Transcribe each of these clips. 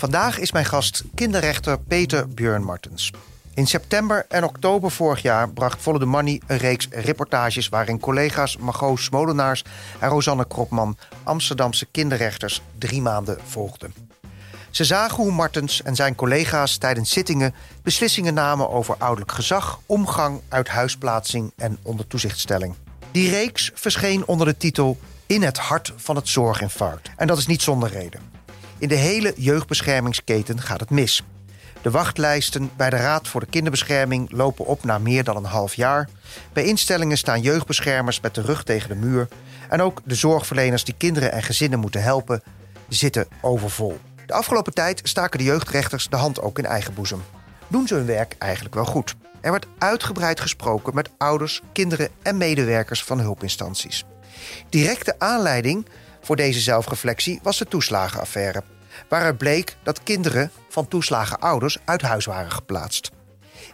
Vandaag is mijn gast kinderrechter Peter Björn Martens. In september en oktober vorig jaar bracht Volle de Money een reeks reportages... waarin collega's Margot Smolenaars en Rosanne Kropman... Amsterdamse kinderrechters drie maanden volgden. Ze zagen hoe Martens en zijn collega's tijdens zittingen... beslissingen namen over ouderlijk gezag, omgang, uithuisplaatsing en ondertoezichtstelling. Die reeks verscheen onder de titel In het hart van het zorginfarct. En dat is niet zonder reden. In de hele jeugdbeschermingsketen gaat het mis. De wachtlijsten bij de Raad voor de Kinderbescherming lopen op na meer dan een half jaar. Bij instellingen staan jeugdbeschermers met de rug tegen de muur. En ook de zorgverleners die kinderen en gezinnen moeten helpen, zitten overvol. De afgelopen tijd staken de jeugdrechters de hand ook in eigen boezem. Doen ze hun werk eigenlijk wel goed? Er werd uitgebreid gesproken met ouders, kinderen en medewerkers van hulpinstanties. Directe aanleiding voor deze zelfreflectie was de toeslagenaffaire, waaruit bleek dat kinderen van toeslagen ouders uit huis waren geplaatst.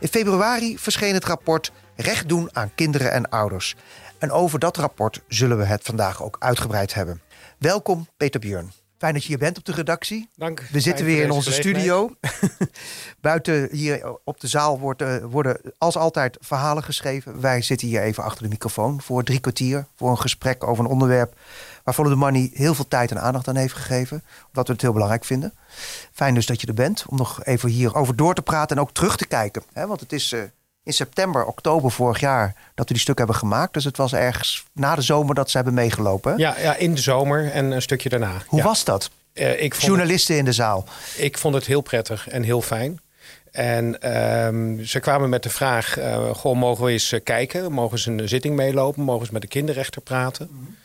In februari verscheen het rapport Recht doen aan kinderen en ouders. En over dat rapport zullen we het vandaag ook uitgebreid hebben. Welkom, Peter Björn. Fijn dat je hier bent op de redactie. Dank. We zitten weer in onze studio. Buiten hier op de zaal wordt, uh, worden als altijd verhalen geschreven. Wij zitten hier even achter de microfoon voor drie kwartier. Voor een gesprek over een onderwerp waar Follow the Money heel veel tijd en aandacht aan heeft gegeven. Omdat we het heel belangrijk vinden. Fijn dus dat je er bent om nog even hierover door te praten en ook terug te kijken. Hè? Want het is uh, in september, oktober vorig jaar dat we die stuk hebben gemaakt. Dus het was ergens na de zomer dat ze hebben meegelopen. Ja, ja, in de zomer en een stukje daarna. Hoe ja. was dat? Uh, ik vond Journalisten het, in de zaal. Ik vond het heel prettig en heel fijn. En um, ze kwamen met de vraag: uh, goh, mogen we eens kijken? Mogen ze een zitting meelopen? Mogen ze met de kinderrechter praten? Mm -hmm.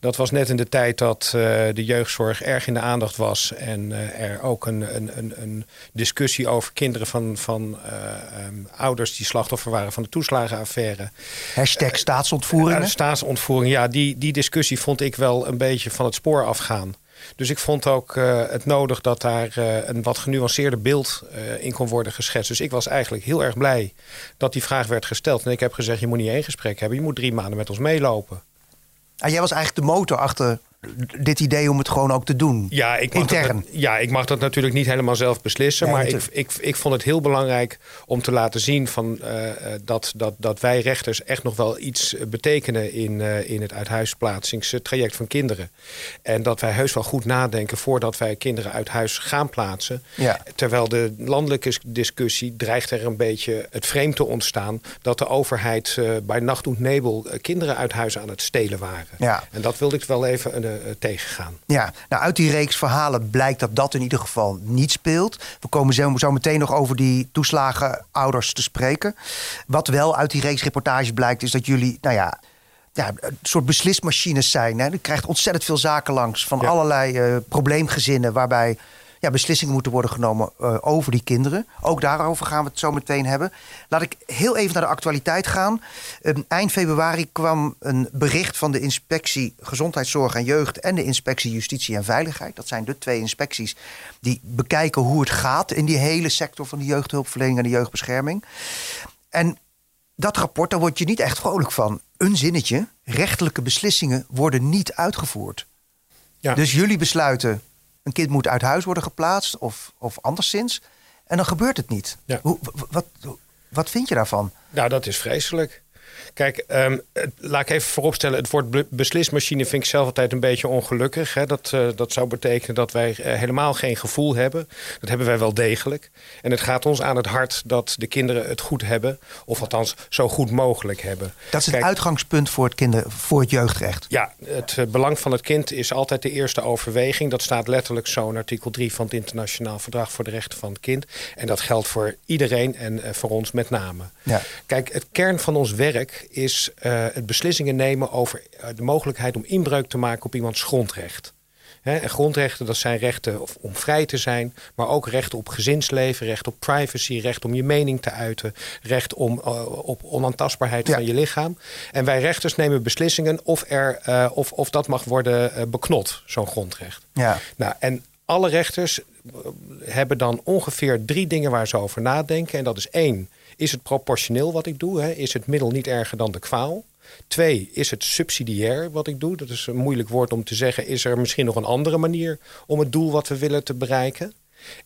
Dat was net in de tijd dat uh, de jeugdzorg erg in de aandacht was. En uh, er ook een, een, een, een, discussie over kinderen van, van uh, um, ouders die slachtoffer waren van de toeslagenaffaire. Hashtag staatsontvoering. staatsontvoering, ja, die, die discussie vond ik wel een beetje van het spoor afgaan. Dus ik vond ook uh, het nodig dat daar uh, een wat genuanceerder beeld uh, in kon worden geschetst. Dus ik was eigenlijk heel erg blij dat die vraag werd gesteld. En ik heb gezegd, je moet niet één gesprek hebben, je moet drie maanden met ons meelopen. En jij was eigenlijk de motor achter dit idee om het gewoon ook te doen. Ja, ik mag, Intern. Dat, ja, ik mag dat natuurlijk niet helemaal zelf beslissen. Maar ik, ik, ik vond het heel belangrijk om te laten zien van, uh, dat, dat, dat wij rechters echt nog wel iets betekenen in, uh, in het uithuisplaatsingstraject van kinderen. En dat wij heus wel goed nadenken voordat wij kinderen uit huis gaan plaatsen. Ja. Terwijl de landelijke discussie dreigt er een beetje het vreemd te ontstaan dat de overheid uh, bij nacht en nebel kinderen uit huis aan het stelen waren. Ja. En dat wilde ik wel even uh, tegengaan. Ja, nou uit die reeks verhalen blijkt dat dat in ieder geval niet speelt. We komen zo, zo meteen nog over die toeslagenouders te spreken. Wat wel uit die reeks reportages blijkt is dat jullie, nou ja, ja, een soort beslismachines zijn. Hè? Je krijgt ontzettend veel zaken langs van Ja. allerlei uh, probleemgezinnen waarbij ja, beslissingen moeten worden genomen uh, over die kinderen. Ook daarover gaan we het zo meteen hebben. Laat ik heel even naar de actualiteit gaan. Um, eind februari kwam een bericht van de inspectie Gezondheidszorg en Jeugd en de inspectie Justitie en Veiligheid. Dat zijn de twee inspecties die bekijken hoe het gaat in die hele sector van de jeugdhulpverlening en de jeugdbescherming. En dat rapport, daar word je niet echt vrolijk van. Een zinnetje, rechtelijke beslissingen worden niet uitgevoerd. Ja. Dus jullie besluiten, een kind moet uit huis worden geplaatst of, of anderszins. En dan gebeurt het niet. Ja. Hoe, wat, wat vind je daarvan? Nou, dat is vreselijk. Kijk, um, laat ik even vooropstellen. Het woord beslismachine vind ik zelf altijd een beetje ongelukkig. Hè. Dat, uh, dat zou betekenen dat wij uh, helemaal geen gevoel hebben. Dat hebben wij wel degelijk. En het gaat ons aan het hart dat de kinderen het goed hebben. Of althans zo goed mogelijk hebben. Dat is het Kijk, uitgangspunt voor het, kinder, voor het jeugdrecht. Ja, het uh, belang van het kind is altijd de eerste overweging. Dat staat letterlijk zo in artikel 3 van het Internationaal Verdrag voor de Rechten van het Kind. En dat geldt voor iedereen en voor ons met name. Ja. Kijk, het kern van ons werk is uh, het beslissingen nemen over uh, de mogelijkheid om inbreuk te maken op iemands grondrecht. He, en grondrechten, dat zijn rechten om vrij te zijn, maar ook recht op gezinsleven, recht op privacy, recht om je mening te uiten, recht om, uh, op onaantastbaarheid ja. van je lichaam. En wij rechters nemen beslissingen of, er, of, of dat mag worden beknot, zo'n grondrecht. Ja. Nou, en alle rechters hebben dan ongeveer drie dingen waar ze over nadenken. En dat is één, is het proportioneel wat ik doe? Hè? Is het middel niet erger dan de kwaal? Twee, is het subsidiair wat ik doe? Dat is een moeilijk woord om te zeggen. Is er misschien nog een andere manier om het doel wat we willen te bereiken?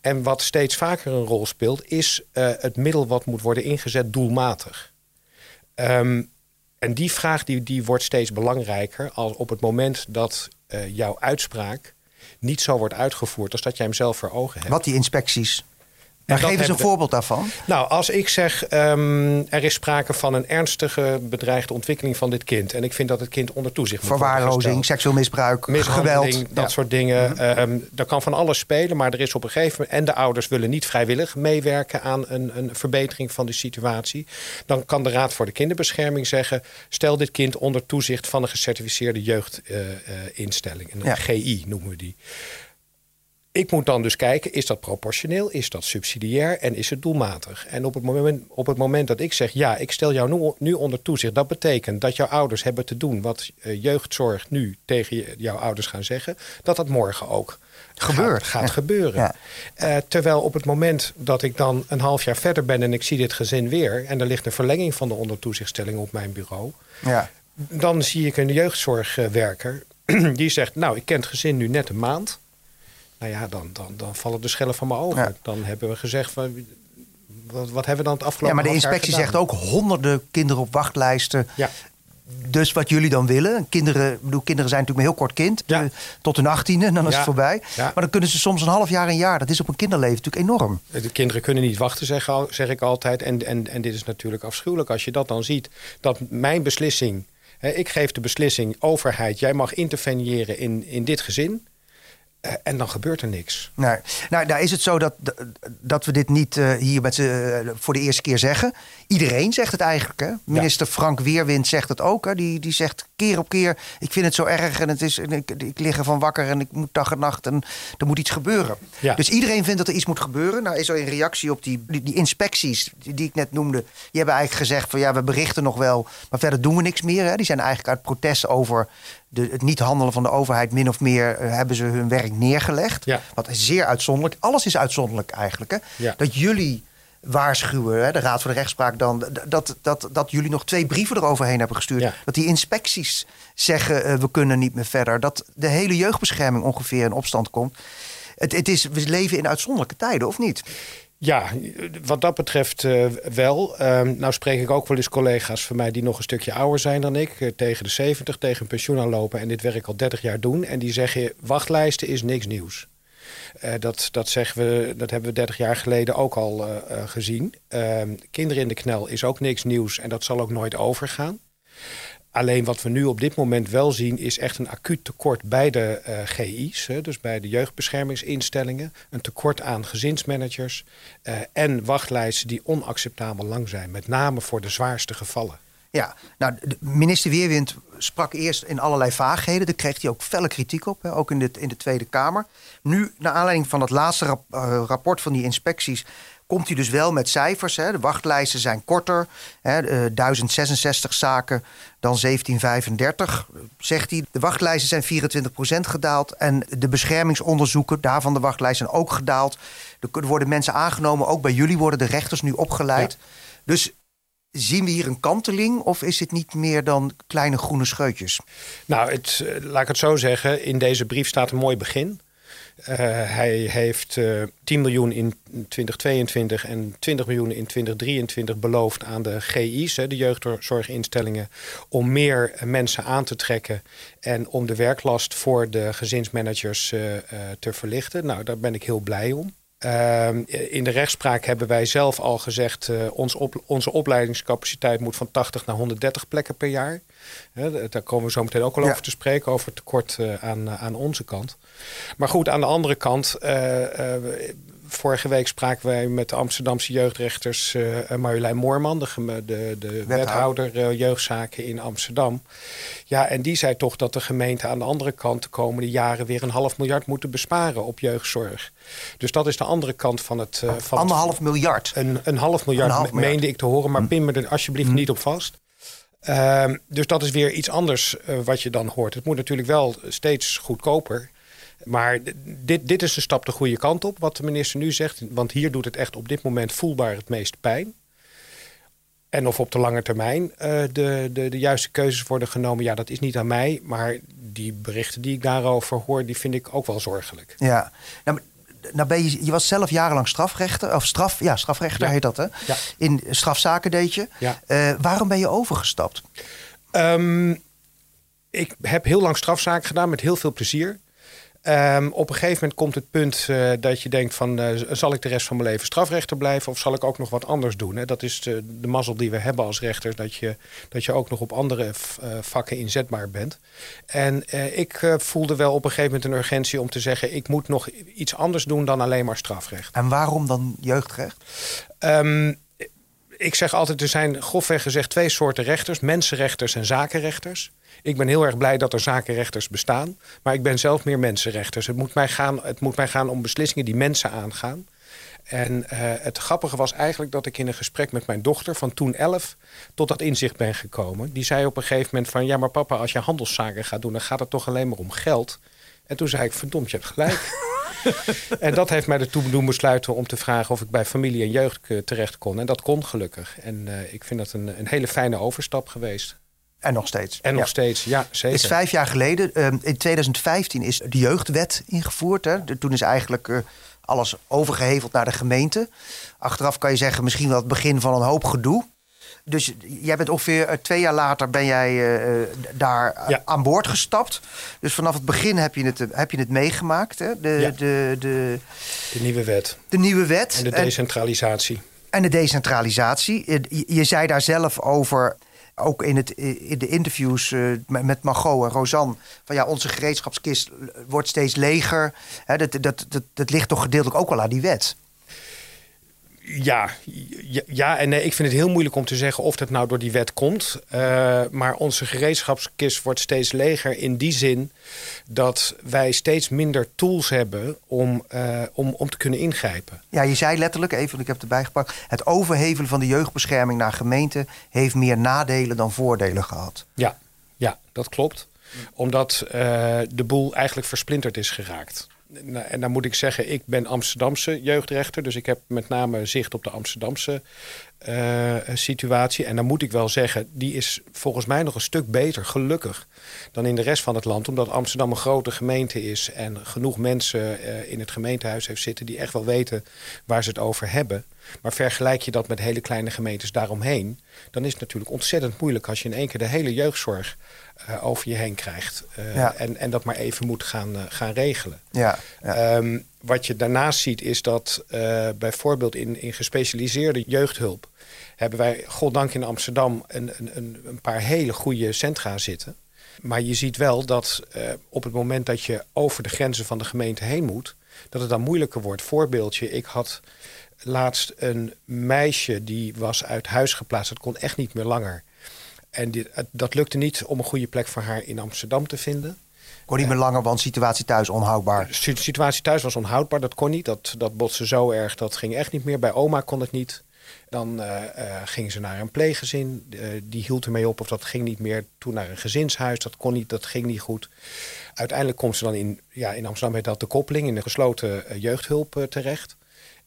En wat steeds vaker een rol speelt, is uh, het middel wat moet worden ingezet doelmatig. Um, en die vraag die, die wordt steeds belangrijker als op het moment dat uh, jouw uitspraak niet zo wordt uitgevoerd als dat jij hem zelf voor ogen hebt. Wat die inspecties geef eens een voorbeeld daarvan. Nou, als ik zeg, um, er is sprake van een ernstige bedreigde ontwikkeling van dit kind. En ik vind dat het kind onder toezicht moet Verwaarlozing, seksueel misbruik, geweld. Dat soort dingen. Mm -hmm. daar kan van alles spelen, maar er is op een gegeven moment... en de ouders willen niet vrijwillig meewerken aan een, een verbetering van de situatie. Dan kan de Raad voor de Kinderbescherming zeggen... stel dit kind onder toezicht van een gecertificeerde jeugdinstelling. Uh, uh, een GI noemen we die. Ik moet dan dus kijken, is dat proportioneel, is dat subsidiair en is het doelmatig? En op het moment, op het moment dat ik zeg, ja, ik stel jou nu, nu onder toezicht... dat betekent dat jouw ouders hebben te doen wat uh, jeugdzorg nu tegen jouw ouders gaan zeggen... dat dat morgen ook Gebeurt. gaat, gaat gebeuren. Uh, terwijl op het moment dat ik dan een half jaar verder ben... en ik zie dit gezin weer... en er ligt een verlenging van de ondertoezichtstelling op mijn bureau... Ja. dan zie ik een jeugdzorgwerker die zegt... nou, ik ken het gezin nu net een maand... Nou ja, dan, dan, dan vallen de schellen van mijn ogen. Dan hebben we gezegd van. Wat, wat, hebben we dan het afgelopen Ja, maar de inspectie zegt ook honderden kinderen op wachtlijsten. Ja. Dus wat jullie dan willen, kinderen, bedoel, kinderen zijn natuurlijk maar heel kort kind, ja. Eh, tot hun achttiende en dan is het voorbij. Maar dan kunnen ze soms een half jaar, een jaar. Dat is op een kinderleven natuurlijk enorm. De kinderen kunnen niet wachten, zeg, zeg ik altijd. En, en, en dit is natuurlijk afschuwelijk als je dat dan ziet. Dat mijn beslissing, hè, ik geef de beslissing, overheid, jij mag interveneren in, in dit gezin. Eh, en dan gebeurt er niks. Nee. Nou, daar is het zo dat, dat we dit niet uh, hier met ze uh, voor de eerste keer zeggen. Iedereen zegt het eigenlijk. Hè? Minister Frank Weerwind zegt het ook. Hè? Die, die zegt keer op keer: Ik vind het zo erg en het is, ik, ik lig ervan wakker en ik moet dag en nacht en er moet iets gebeuren. Ja. Dus iedereen vindt dat er iets moet gebeuren. Nou, is er in reactie op die, die, inspecties die, die, ik net noemde. Die hebben eigenlijk gezegd: van ja, we berichten nog wel, maar verder doen we niks meer. Hè? Die zijn eigenlijk uit protest over de, het niet handelen van de overheid min of meer uh, hebben ze hun werk neergelegd. Ja. Wat is zeer uitzonderlijk. Alles is uitzonderlijk eigenlijk. Hè? Ja. Dat jullie waarschuwen, hè, de Raad voor de Rechtspraak dan, dat, dat, dat jullie nog twee brieven eroverheen hebben gestuurd. Ja. Dat die inspecties zeggen uh, we kunnen niet meer verder. Dat de hele jeugdbescherming ongeveer in opstand komt. Het, het is, we leven in uitzonderlijke tijden, of niet? Ja, wat dat betreft uh, wel. Uh, nou spreek ik ook wel eens collega's van mij die nog een stukje ouder zijn dan ik. Uh, tegen de 70, tegen een pensioen aanlopen en dit werk al 30 jaar doen. En die zeggen, wachtlijsten is niks nieuws. Uh, dat, dat, zeggen we, dat hebben we 30 jaar geleden ook al gezien. Ehm, kinderen in de knel is ook niks nieuws en dat zal ook nooit overgaan. Alleen wat we nu op dit moment wel zien is echt een acuut tekort bij de uh, GI's, hè, dus bij de jeugdbeschermingsinstellingen. Een tekort aan gezinsmanagers uh, en wachtlijsten die onacceptabel lang zijn, met name voor de zwaarste gevallen. Ja, nou, minister Weerwind sprak eerst in allerlei vaagheden. Daar kreeg hij ook felle kritiek op, hè, ook in de, in de Tweede Kamer. Nu, naar aanleiding van het laatste uh, rapport van die inspecties komt hij dus wel met cijfers. Hè. De wachtlijsten zijn korter. Hè, 1066 zaken dan 1735, zegt hij. De wachtlijsten zijn 24% gedaald. En de beschermingsonderzoeken, daarvan de wachtlijsten, zijn ook gedaald. Er worden mensen aangenomen. Ook bij jullie worden de rechters nu opgeleid. Dus Zien we hier een kanteling of is het niet meer dan kleine groene scheutjes? Nou, het, eh, laat ik het zo zeggen. In deze brief staat een mooi begin. Uh, hij heeft uh, eh, 10 miljoen in 2022 en 20 miljoen in 2023 beloofd aan de GI's, de jeugdzorginstellingen, om meer mensen aan te trekken en om de werklast voor de gezinsmanagers uh, te verlichten. Nou, daar ben ik heel blij om. Ehm, in de rechtspraak hebben wij zelf al gezegd... Uh, ons op, onze opleidingscapaciteit moet van 80 naar 130 plekken per jaar. daar komen we zo meteen ook al over te spreken... over tekort uh, aan, aan onze kant. Maar goed, aan de andere kant... Vorige week spraken wij met de Amsterdamse jeugdrechters uh, Marjolein Moorman, de, de, de wethouder uh, jeugdzaken in Amsterdam. Ja, en die zei toch dat de gemeente aan de andere kant de komende jaren weer een half miljard moeten besparen op jeugdzorg. Dus dat is de andere kant van het. Uh, van Anderhalf miljard. Een, een half miljard, een half miljard. meende ik te horen, maar hm. pin me er alsjeblieft hm. niet op vast. Uh, dus dat is weer iets anders wat je dan hoort. Het moet natuurlijk wel steeds goedkoper. Maar dit, dit is een stap de goede kant op, wat de minister nu zegt. Want hier doet het echt op dit moment voelbaar het meest pijn. En of op de lange termijn uh, de, de, de juiste keuzes worden genomen, ja, dat is niet aan mij. Maar die berichten die ik daarover hoor, die vind ik ook wel zorgelijk. Ja, nou, nou ben je, je was zelf jarenlang strafrechter, of straf, ja, strafrechter heet dat hè? Ja. In strafzaken deed je. Ja. Eh, waarom ben je overgestapt? Ehm, ik heb heel lang strafzaken gedaan met heel veel plezier. Ehm, op een gegeven moment komt het punt eh, dat je denkt van... eh, zal ik de rest van mijn leven strafrechter blijven... of zal ik ook nog wat anders doen? Hè? Dat is de, de mazzel die we hebben als rechter... dat je, dat je ook nog op andere eh, vakken inzetbaar bent. En ik voelde wel op een gegeven moment een urgentie om te zeggen... ik moet nog iets anders doen dan alleen maar strafrecht. En waarom dan jeugdrecht? Ehm, ik zeg altijd, er zijn grofweg gezegd twee soorten rechters. Mensenrechters en zakenrechters. Ik ben heel erg blij dat er zakenrechters bestaan. Maar ik ben zelf meer mensenrechters. Het moet mij gaan, het moet mij gaan om beslissingen die mensen aangaan. En eh, het grappige was eigenlijk dat ik in een gesprek met mijn dochter van toen 11 tot dat inzicht ben gekomen. Die zei op een gegeven moment van ja, maar papa, als je handelszaken gaat doen, dan gaat het toch alleen maar om geld. En toen zei ik, verdomd, je hebt gelijk. en dat heeft mij ertoe doen besluiten om te vragen of ik bij familie en jeugd eh, terecht kon. En dat kon gelukkig. En eh, ik vind dat een, een hele fijne overstap geweest. En nog steeds. En nog Ja. steeds, ja, Het zeker. is vijf jaar geleden. Ehm, in 2015 is de jeugdwet ingevoerd. Hè. De- toen is eigenlijk eh, alles overgeheveld naar de gemeente. Achteraf kan je zeggen misschien wel het begin van een hoop gedoe. Dus jij bent ongeveer eh, twee jaar later ben jij eh, eh, daar Ja. aan boord gestapt. Dus vanaf het begin heb je het, heb je het meegemaakt. Hè? De, Ja. de, de, De nieuwe wet de nieuwe wet. en de decentralisatie. En de decentralisatie. Je, je zei daar zelf over, ook in, het, in de interviews met Margot en Rosanne... van ja, onze gereedschapskist wordt steeds leger. Hè, dat, dat, dat, dat ligt toch gedeeltelijk ook wel aan die wet. Ja, ja, ja en nee, ik vind het heel moeilijk om te zeggen of dat nou door die wet komt. Eh, maar onze gereedschapskist wordt steeds leger in die zin dat wij steeds minder tools hebben om, eh, om, om te kunnen ingrijpen. Ja, je zei letterlijk, even, ik heb het erbij gepakt... het overhevelen van de jeugdbescherming naar gemeente... heeft meer nadelen dan voordelen gehad. Ja, ja dat klopt. Omdat eh, de boel eigenlijk versplinterd is geraakt. Nou, En dan moet ik zeggen, ik ben Amsterdamse jeugdrechter. Dus ik heb met name zicht op de Amsterdamse eh, situatie. En dan moet ik wel zeggen, die is volgens mij nog een stuk beter, gelukkig, dan in de rest van het land. Omdat Amsterdam een grote gemeente is en genoeg mensen eh, in het gemeentehuis heeft zitten die echt wel weten waar ze het over hebben. Maar vergelijk je dat met hele kleine gemeentes daaromheen, dan is het natuurlijk ontzettend moeilijk als je in één keer de hele jeugdzorg eh, over je heen krijgt. eh, Ja. en, en dat maar even moet gaan, eh, gaan regelen. Ja, ja. Ehm, wat je daarnaast ziet is dat bijvoorbeeld in, in gespecialiseerde jeugdhulp hebben wij, goddank in Amsterdam, een, een, een, paar hele goede centra zitten. Maar je ziet wel dat op het moment dat je over de grenzen van de gemeente heen moet, dat het dan moeilijker wordt. Voorbeeldje, ik had laatst een meisje die was uit huis geplaatst. Dat kon echt niet meer langer. En dit, dat lukte niet om een goede plek voor haar in Amsterdam te vinden. Kon niet meer langer, want situatie thuis onhoudbaar. De situ- situatie thuis was onhoudbaar, dat kon niet. Dat, dat botste zo erg, dat ging echt niet meer. Bij oma kon het niet. Dan eh eh, ging ze naar een pleeggezin, eh, die hield ermee op of dat ging niet meer. Toen naar een gezinshuis, dat kon niet, dat ging niet goed. Uiteindelijk komt ze dan in, ja, in Amsterdam heet dat de koppeling, in de gesloten jeugdhulp terecht.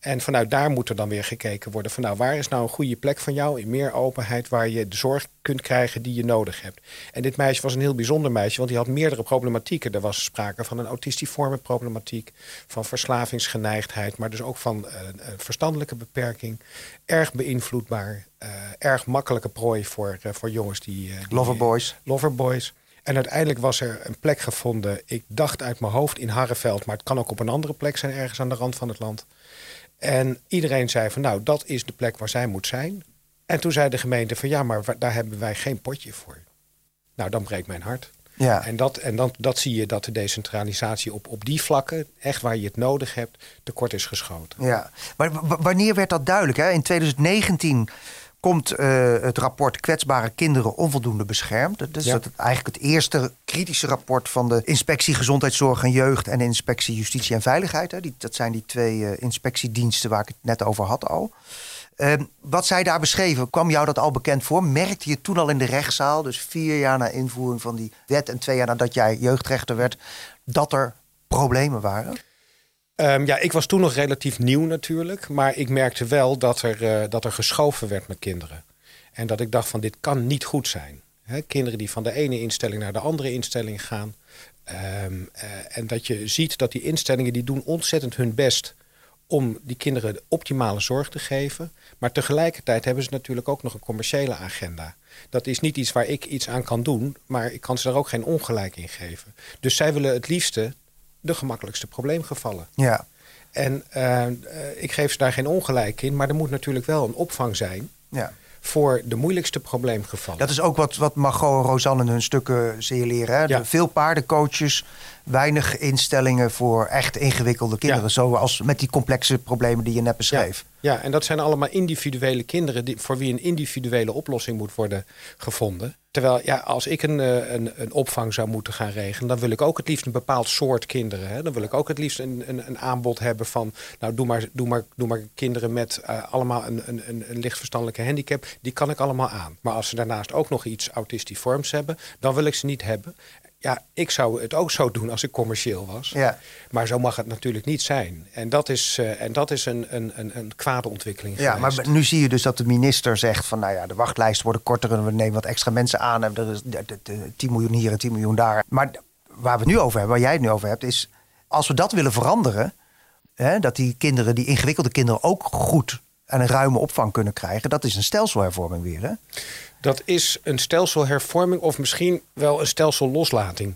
En vanuit daar moet er dan weer gekeken worden van nou, waar is nou een goede plek van jou in meer openheid waar je de zorg kunt krijgen die je nodig hebt. En dit meisje was een heel bijzonder meisje, want die had meerdere problematieken. Er was sprake van een autistiforme problematiek, van verslavingsgeneigdheid, maar dus ook van eh, een verstandelijke beperking. Erg beïnvloedbaar, eh, erg makkelijke prooi voor, eh, voor jongens die... die Loverboys. Loverboys. En uiteindelijk was er een plek gevonden. Ik dacht uit mijn hoofd in Harreveld, maar het kan ook op een andere plek zijn, ergens aan de rand van het land. En iedereen zei van nou, dat is de plek waar zij moet zijn. En toen zei de gemeente van ja, maar daar hebben wij geen potje voor. Nou, dan breekt mijn hart. Ja. En, dat, en dan, dat zie je dat de decentralisatie op, op die vlakken, echt waar je het nodig hebt, tekort is geschoten. Ja, maar wanneer werd dat duidelijk? Hè? In 2019 komt eh, het rapport Kwetsbare Kinderen Onvoldoende Beschermd. Dat is Ja. het, eigenlijk het eerste kritische rapport van de Inspectie Gezondheidszorg en Jeugd en Inspectie Justitie en Veiligheid. Hè? Die, dat zijn die twee eh, inspectiediensten waar ik het net over had al. Ehm, wat zij daar beschreven, kwam jou dat al bekend voor? Merkte je toen al in de rechtszaal, dus vier jaar na invoering van die wet en twee jaar nadat jij jeugdrechter werd, dat er problemen waren? Ehm, ja, ik was toen nog relatief nieuw natuurlijk. Maar ik merkte wel dat er, eh, dat er geschoven werd met kinderen. En dat ik dacht van dit kan niet goed zijn. kinderen die van de ene instelling naar de andere instelling gaan. Ehm, eh, en dat je ziet dat die instellingen die doen ontzettend hun best om die kinderen de optimale zorg te geven. Maar tegelijkertijd hebben ze natuurlijk ook nog een commerciële agenda. Dat is niet iets waar ik iets aan kan doen, maar ik kan ze daar ook geen ongelijk in geven. Dus zij willen het liefste de gemakkelijkste probleemgevallen. Ja. En uh, ik geef ze daar geen ongelijk in, maar er moet natuurlijk wel een opvang zijn. Ja voor de moeilijkste probleemgevallen. Dat is ook wat, wat Margot en Rosanne hun stukken signaleren. Hè? Ja. Veel paardencoaches, weinig instellingen voor echt ingewikkelde kinderen. Zoals met die complexe problemen die je net beschreef. Ja. ja, en dat zijn allemaal individuele kinderen die, voor wie een individuele oplossing moet worden gevonden. Terwijl ja, als ik een, eh, een, een opvang zou moeten gaan regelen, dan wil ik ook het liefst een bepaald soort kinderen. Hè. Dan wil ik ook het liefst een, een, een aanbod hebben van, nou doe maar, doe maar, doe maar kinderen met uh, allemaal een, een, een lichtverstandelijke handicap. Die kan ik allemaal aan. Maar als ze daarnaast ook nog iets autistiforms hebben, dan wil ik ze niet hebben. Ja, ik zou het ook zo doen als ik commercieel was. Ja. Maar zo mag het natuurlijk niet zijn. En dat is, uh, en dat is een, een, een, een kwade ontwikkeling. Ja, geweest. maar nu zie je dus dat de minister zegt van nou ja, de wachtlijsten worden korter en we nemen wat extra mensen aan. En er is 10 miljoen hier en 10 miljoen daar. Maar waar we het nu over hebben, waar jij het nu over hebt, is als we dat willen veranderen, hè, dat die kinderen, die ingewikkelde kinderen ook goed en een ruime opvang kunnen krijgen, dat is een stelselhervorming weer. Hè? Dat is een stelselhervorming of misschien wel een stelselloslating.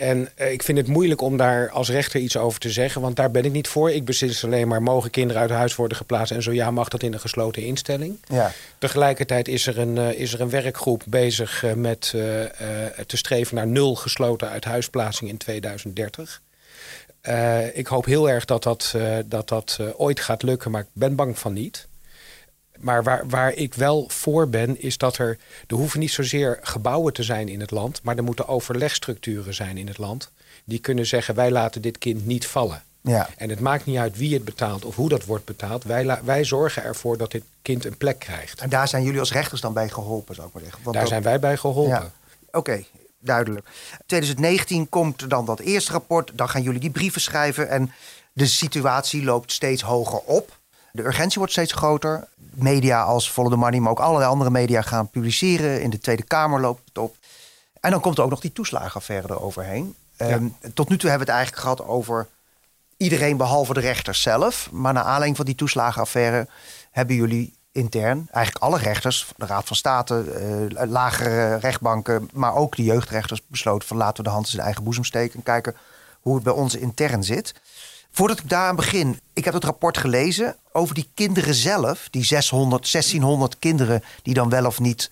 En eh, ik vind het moeilijk om daar als rechter iets over te zeggen, want daar ben ik niet voor. Ik beslis alleen maar, mogen kinderen uit huis worden geplaatst? En zo ja, mag dat in een gesloten instelling? Ja. Tegelijkertijd is er een, uh, is er een werkgroep bezig uh, met te streven naar nul gesloten uithuisplaatsing in 2030. ik hoop heel erg dat dat, dat, dat ooit gaat lukken, maar ik ben bang van niet. Maar waar, waar ik wel voor ben, is dat er. Er hoeven niet zozeer gebouwen te zijn in het land, maar er moeten overlegstructuren zijn in het land. Die kunnen zeggen: wij laten dit kind niet vallen. Ja. En het maakt niet uit wie het betaalt of hoe dat wordt betaald. Wij, wij zorgen ervoor dat dit kind een plek krijgt. En daar zijn jullie als rechters dan bij geholpen, zou ik maar zeggen. Want daar zijn wij bij geholpen. Ja. Oké, okay, duidelijk. 2019 komt dan dat eerste rapport. Dan gaan jullie die brieven schrijven. En de situatie loopt steeds hoger op. De urgentie wordt steeds groter. Media als Follow the Money, maar ook allerlei andere media gaan publiceren. In de Tweede Kamer loopt het op. En dan komt er ook nog die toeslagenaffaire eroverheen. Ja. Um, tot nu toe hebben we het eigenlijk gehad over iedereen behalve de rechters zelf. Maar naar aanleiding van die toeslagenaffaire hebben jullie intern, eigenlijk alle rechters, de Raad van State, uh, lagere rechtbanken, maar ook de jeugdrechters besloten van laten we de hand in zijn eigen boezem steken en kijken hoe het bij ons intern zit. Voordat ik daaraan begin, ik heb het rapport gelezen over die kinderen zelf. Die 600, 1600 kinderen die dan wel of niet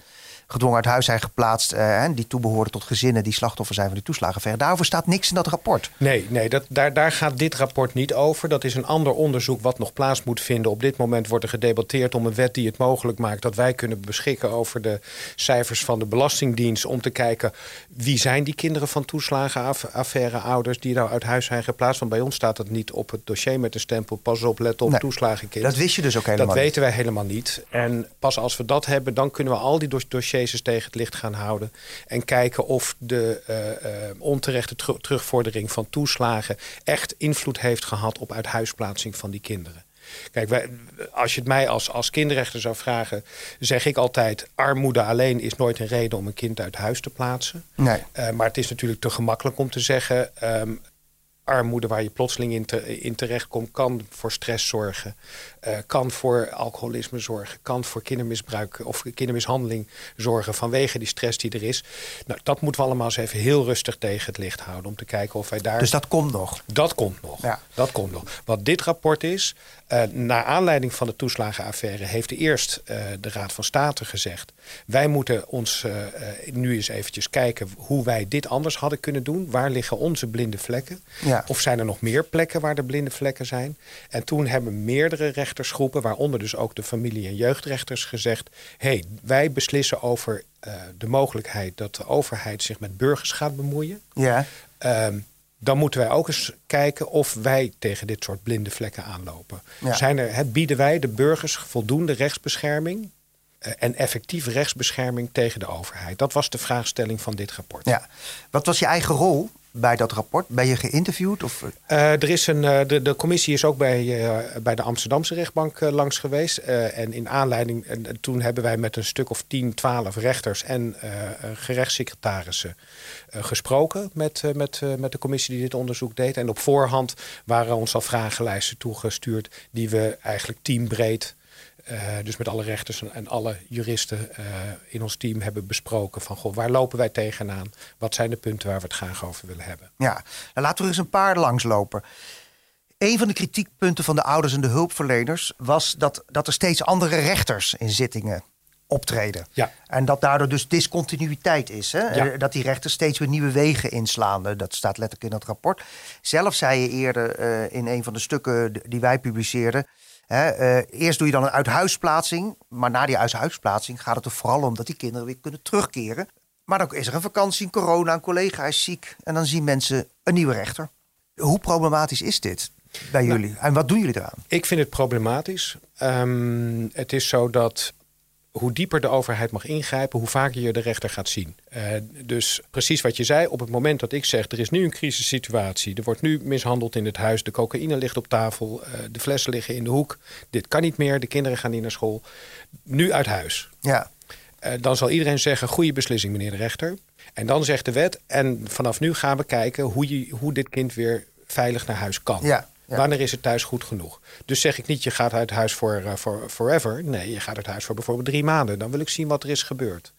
gedwongen uit huis zijn geplaatst. Uh, die toebehoren tot gezinnen die slachtoffer zijn van die toeslagenverre. Daarover staat niks in dat rapport. Nee, nee dat, daar, daar gaat dit rapport niet over. Dat is een ander onderzoek wat nog plaats moet vinden. Op dit moment wordt er gedebatteerd om een wet die het mogelijk maakt dat wij kunnen beschikken over de cijfers van de Belastingdienst. Om te kijken wie zijn die kinderen van toeslagenaffaire ouders die nou uit huis zijn geplaatst. Want bij ons staat dat niet op het dossier met de stempel. Pas op, let op, nee, toeslagenkind. Dat wist je dus ook helemaal Dat niet. weten wij helemaal niet. En pas als we dat hebben, dan kunnen we al die dossiers tegen het licht gaan houden. En kijken of de uh, uh, onterechte ter terugvordering van toeslagen echt invloed heeft gehad op uithuisplaatsing van die kinderen. Kijk, wij, als je het mij als, als kinderrechter zou vragen, zeg ik altijd: armoede alleen is nooit een reden om een kind uit huis te plaatsen. Nee. Uh, maar het is natuurlijk te gemakkelijk om te zeggen. Um, armoede waar je plotseling in, te, in terechtkomt, kan voor stress zorgen. Uh, kan voor alcoholisme zorgen, kan voor kindermisbruik of kindermishandeling zorgen vanwege die stress die er is. Nou, dat moeten we allemaal eens even heel rustig tegen het licht houden om te kijken of wij daar. Dus dat komt nog? Dat komt nog. Ja. Dat komt nog. Wat dit rapport is, uh, naar aanleiding van de toeslagenaffaire, heeft eerst uh, de Raad van State gezegd: wij moeten ons nu eens eventjes kijken hoe wij dit anders hadden kunnen doen. Waar liggen onze blinde vlekken? Ja. Of zijn er nog meer plekken waar er blinde vlekken zijn? En toen hebben meerdere rechtersgroepen, waaronder dus ook de familie- en jeugdrechters, gezegd: hé, hey, wij beslissen over uh, de mogelijkheid dat de overheid zich met burgers gaat bemoeien. Ja. Um, dan moeten wij ook eens kijken of wij tegen dit soort blinde vlekken aanlopen. Ja. Zijn er, het, bieden wij de burgers voldoende rechtsbescherming uh, en effectieve rechtsbescherming tegen de overheid? Dat was de vraagstelling van dit rapport. Ja. Wat was je eigen rol bij dat rapport? Ben je geïnterviewd? Of? Uh, er is een, uh, de, de commissie is ook bij, uh, bij de Amsterdamse rechtbank langs geweest. en in aanleiding, en toen hebben wij met een stuk of 10, 12 rechters en gerechtssecretarissen gesproken met, met, met de commissie die dit onderzoek deed. En op voorhand waren ons al vragenlijsten toegestuurd die we eigenlijk teambreed dus met alle rechters en alle juristen uh, in ons team hebben besproken van goh, waar lopen wij tegenaan? Wat zijn de punten waar we het graag over willen hebben? Ja, nou, laten we eens een paar langslopen. Een van de kritiekpunten van de ouders en de hulpverleners was dat, dat er steeds andere rechters in zittingen optreden. Ja. En dat daardoor dus discontinuïteit is. Hè? Ja. Dat die rechters steeds weer nieuwe wegen inslaan. Dat staat letterlijk in dat rapport. Zelf zei je eerder uh, in een van de stukken die wij publiceerden uh, eerst doe je dan een uithuisplaatsing. Maar na die uithuisplaatsing gaat het er vooral om dat die kinderen weer kunnen terugkeren. Maar dan is er een vakantie, een corona, een collega is ziek. En dan zien mensen een nieuwe rechter. Hoe problematisch is dit bij nou, jullie? en wat doen jullie eraan? Ik vind het problematisch. Um, het is zo dat hoe dieper de overheid mag ingrijpen, hoe vaker je de rechter gaat zien. Uh, dus precies wat je zei, op het moment dat ik zeg... er is nu een crisissituatie, er wordt nu mishandeld in het huis... de cocaïne ligt op tafel, uh, de flessen liggen in de hoek... dit kan niet meer, de kinderen gaan niet naar school. Nu uit huis. Ja. Uh, dan zal iedereen zeggen, goede beslissing meneer de rechter. En dan zegt de wet, en vanaf nu gaan we kijken... hoe, je, hoe dit kind weer veilig naar huis kan. Ja. Wanneer is het thuis goed genoeg? Dus zeg ik niet, je gaat uit huis voor, uh, for forever. Nee, je gaat uit huis voor bijvoorbeeld drie maanden. Dan wil ik zien wat er is gebeurd.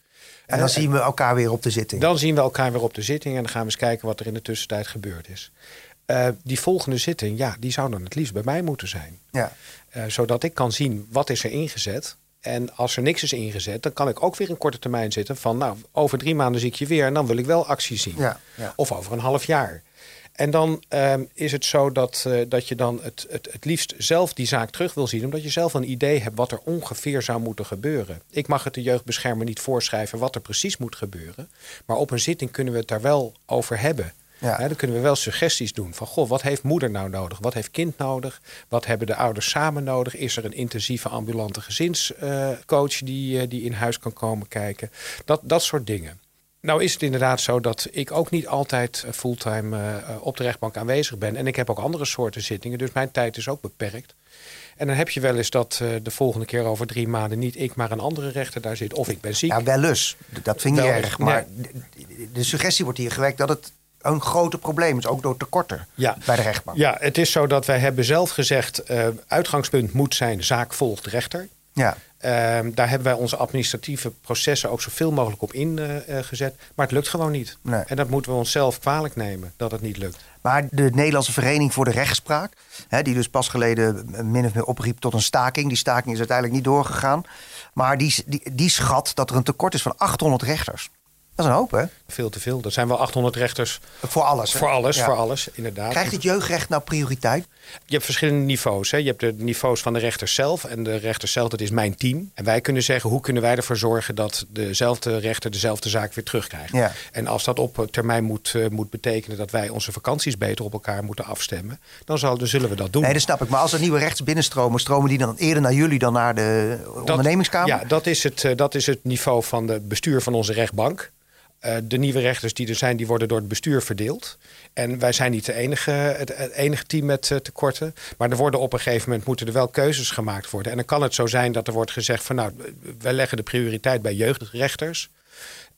En dan zien we elkaar weer op de zitting. Dan zien we elkaar weer op de zitting en dan gaan we eens kijken wat er in de tussentijd gebeurd is. Uh, die volgende zitting, ja, die zou dan het liefst bij mij moeten zijn. Ja. Uh, zodat ik kan zien wat is er ingezet. En als er niks is ingezet, dan kan ik ook weer in korte termijn zitten van, nou, over drie maanden zie ik je weer en dan wil ik wel actie zien. Ja, ja. Of over een half jaar. En dan um, is het zo dat, uh, dat je dan het, het, het liefst zelf die zaak terug wil zien, omdat je zelf een idee hebt wat er ongeveer zou moeten gebeuren. Ik mag het de jeugdbeschermer niet voorschrijven wat er precies moet gebeuren, maar op een zitting kunnen we het daar wel over hebben. Ja. dan kunnen we wel suggesties doen van goh, wat heeft moeder nou nodig? Wat heeft kind nodig? Wat hebben de ouders samen nodig? Is er een intensieve ambulante gezinscoach uh, die, uh, die in huis kan komen kijken? Dat, dat soort dingen. Nou is het inderdaad zo dat ik ook niet altijd eh, fulltime uh, op de rechtbank aanwezig ben. En ik heb ook andere soorten zittingen, dus mijn tijd is ook beperkt. En dan heb je wel eens dat uh, de volgende keer over drie maanden niet ik, maar een andere rechter daar zit. Of ik ben ziek. Ja, wel eens. Dat vind ik niet erg. Maar nee. de suggestie wordt hier gewekt dat het een grote probleem is, ook door tekorten ja. bij de rechtbank. Ja, het is zo dat wij hebben zelf gezegd... Uh, uitgangspunt moet zijn zaak volgt rechter. Ja. Um, daar hebben wij onze administratieve processen ook zoveel mogelijk op ingezet. Uh, maar het lukt gewoon niet. Nee. En dat moeten we onszelf kwalijk nemen, dat het niet lukt. Maar de Nederlandse Vereniging voor de Rechtspraak, hè, die dus pas geleden min of meer opriep tot een staking. Die staking is uiteindelijk niet doorgegaan. Maar die, die, die schat dat er een tekort is van 800 rechters. Dat is een hoop, hè? Veel te veel. Er zijn wel 800 rechters. Voor alles. Hè? Voor alles, voor alles, inderdaad. Krijgt het jeugdrecht nou prioriteit? Je hebt verschillende niveaus. Hè? Je hebt de niveaus van de rechters zelf. En de rechters zelf, dat is mijn team. En wij kunnen zeggen, hoe kunnen wij ervoor zorgen... dat dezelfde rechter dezelfde zaak weer terugkrijgt. Ja. En als dat op termijn moet, uh, moet betekenen... dat wij onze vakanties beter op elkaar moeten afstemmen... dan, zal, dan zullen we dat doen. Nee, dat snap ik. Maar als er nieuwe rechts binnenstromen... stromen die dan eerder naar jullie dan naar de dat, ondernemingskamer? Ja, dat is, het, uh, dat is het niveau van de bestuur van onze rechtbank. Uh, de nieuwe rechters die er zijn, die worden door het bestuur verdeeld. En wij zijn niet de enige, het, enige team met uh, tekorten. Maar er worden op een gegeven moment moeten er wel keuzes gemaakt worden. En dan kan het zo zijn dat er wordt gezegd van nou, wij leggen de prioriteit bij jeugdrechters.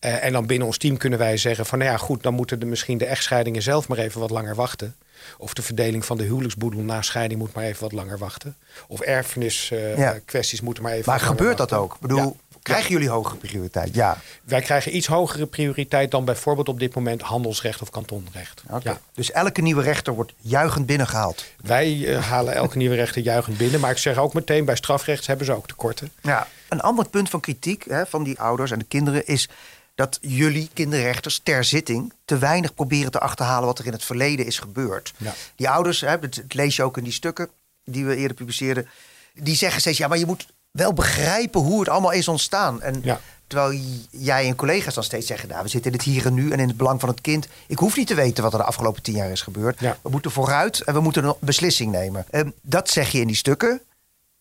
Uh, en dan binnen ons team kunnen wij zeggen van nou ja, goed, dan moeten de, misschien de echtscheidingen zelf maar even wat langer wachten. Of de verdeling van de huwelijksboedel na scheiding moet maar even wat langer wachten. Of erfeniskwesties ja. moeten maar even. Maar gebeurt dat ook? Ik bedoel, ja. Krijgen jullie hogere prioriteit? Ja. Wij krijgen iets hogere prioriteit dan bijvoorbeeld op dit moment handelsrecht of kantonrecht. Okay. Ja. Dus elke nieuwe rechter wordt juichend binnengehaald? Wij uh, halen elke nieuwe rechter juichend binnen. Maar ik zeg ook meteen, bij strafrecht hebben ze ook tekorten. Ja. Een ander punt van kritiek hè, van die ouders en de kinderen is dat jullie kinderrechters ter zitting te weinig proberen te achterhalen wat er in het verleden is gebeurd. Ja. Die ouders, hè, dat lees je ook in die stukken die we eerder publiceerden, die zeggen steeds ja, maar je moet wel begrijpen hoe het allemaal is ontstaan. En terwijl jij en collega's dan steeds zeggen... Nou, we zitten in het hier en nu en in het belang van het kind. Ik hoef niet te weten wat er de afgelopen tien jaar is gebeurd. We moeten vooruit en we moeten een beslissing nemen. En ehm, dat zeg je in die stukken.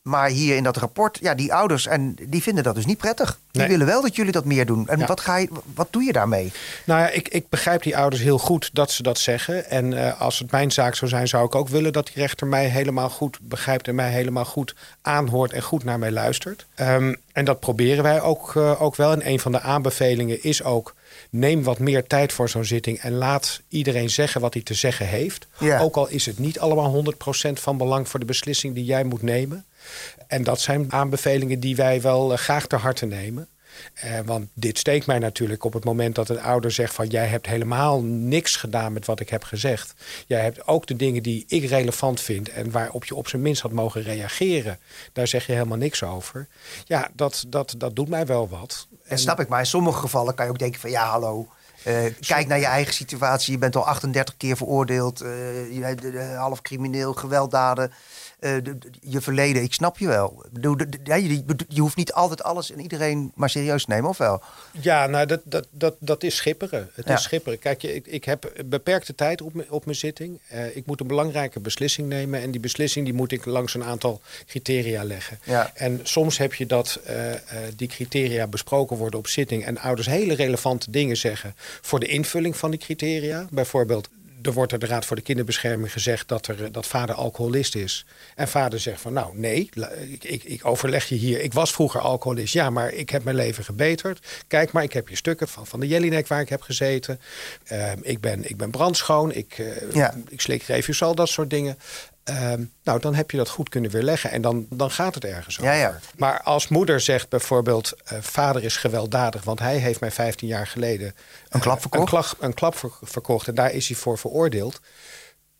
Maar hier in dat rapport, ja, die ouders, en die vinden dat dus niet prettig. Die Nee. willen wel dat jullie dat meer doen. En Ja. wat, ga je, wat doe je daarmee? Nou ja, ik, ik begrijp die ouders heel goed dat ze dat zeggen. En eh, als het mijn zaak zou zijn, zou ik ook willen dat die rechter mij helemaal goed begrijpt en mij helemaal goed aanhoort en goed naar mij luistert. Ehm, en dat proberen wij ook, eh, ook wel. En een van de aanbevelingen is ook. Neem wat meer tijd voor zo'n zitting en laat iedereen zeggen wat hij te zeggen heeft. Ja. Ook al is het niet allemaal 100% van belang voor de beslissing die jij moet nemen. En dat zijn aanbevelingen die wij wel eh, graag ter harte nemen. Eh, want dit steekt mij natuurlijk op het moment dat een ouder zegt van jij hebt helemaal niks gedaan met wat ik heb gezegd. Jij hebt ook de dingen die ik relevant vind en waarop je op zijn minst had mogen reageren. Daar zeg je helemaal niks over. Ja, dat, dat, dat doet mij wel wat. En snap ik, maar in sommige gevallen kan je ook denken van ja, hallo. eh, kijk naar je eigen situatie. Je bent al 38 keer veroordeeld. eh, je bent half crimineel, gewelddaden. Eh, de- je verleden, ik snap je wel. Je, je hoeft niet altijd alles en iedereen maar serieus te nemen, of wel? Ja, nou, dat, dat, dat, dat is schipperen. Het Ja. is schipperen. Kijk, ik, ik heb beperkte tijd op, op mijn zitting. Eh, ik moet een belangrijke beslissing nemen. En die beslissing die moet ik langs een aantal criteria leggen. Ja. En soms heb je dat eh, die criteria besproken worden op zitting. En ouders hele relevante dingen zeggen voor de invulling van die criteria. Bijvoorbeeld. Er wordt door de Raad voor de Kinderbescherming gezegd dat, er, eh, dat vader alcoholist is. En vader zegt van nou nee, ik, ik, ik overleg je hier. Ik was vroeger alcoholist, ja, maar ik heb mijn leven gebeterd. Kijk maar, ik heb hier stukken van, van de Jellinek waar ik heb gezeten. Ehm, ik, ben, ik ben brandschoon, ik, eh, Ja. ik slik refusal, dat soort dingen. Ehm, nou, dan heb je dat goed kunnen weerleggen en dan, dan gaat het ergens over. Ja, ja. Maar als moeder zegt bijvoorbeeld, eh, vader is gewelddadig, want hij heeft mij 15 jaar geleden Een klap eh, verkocht? Een, klag- een klap ver- verkocht en daar is hij voor veroordeeld.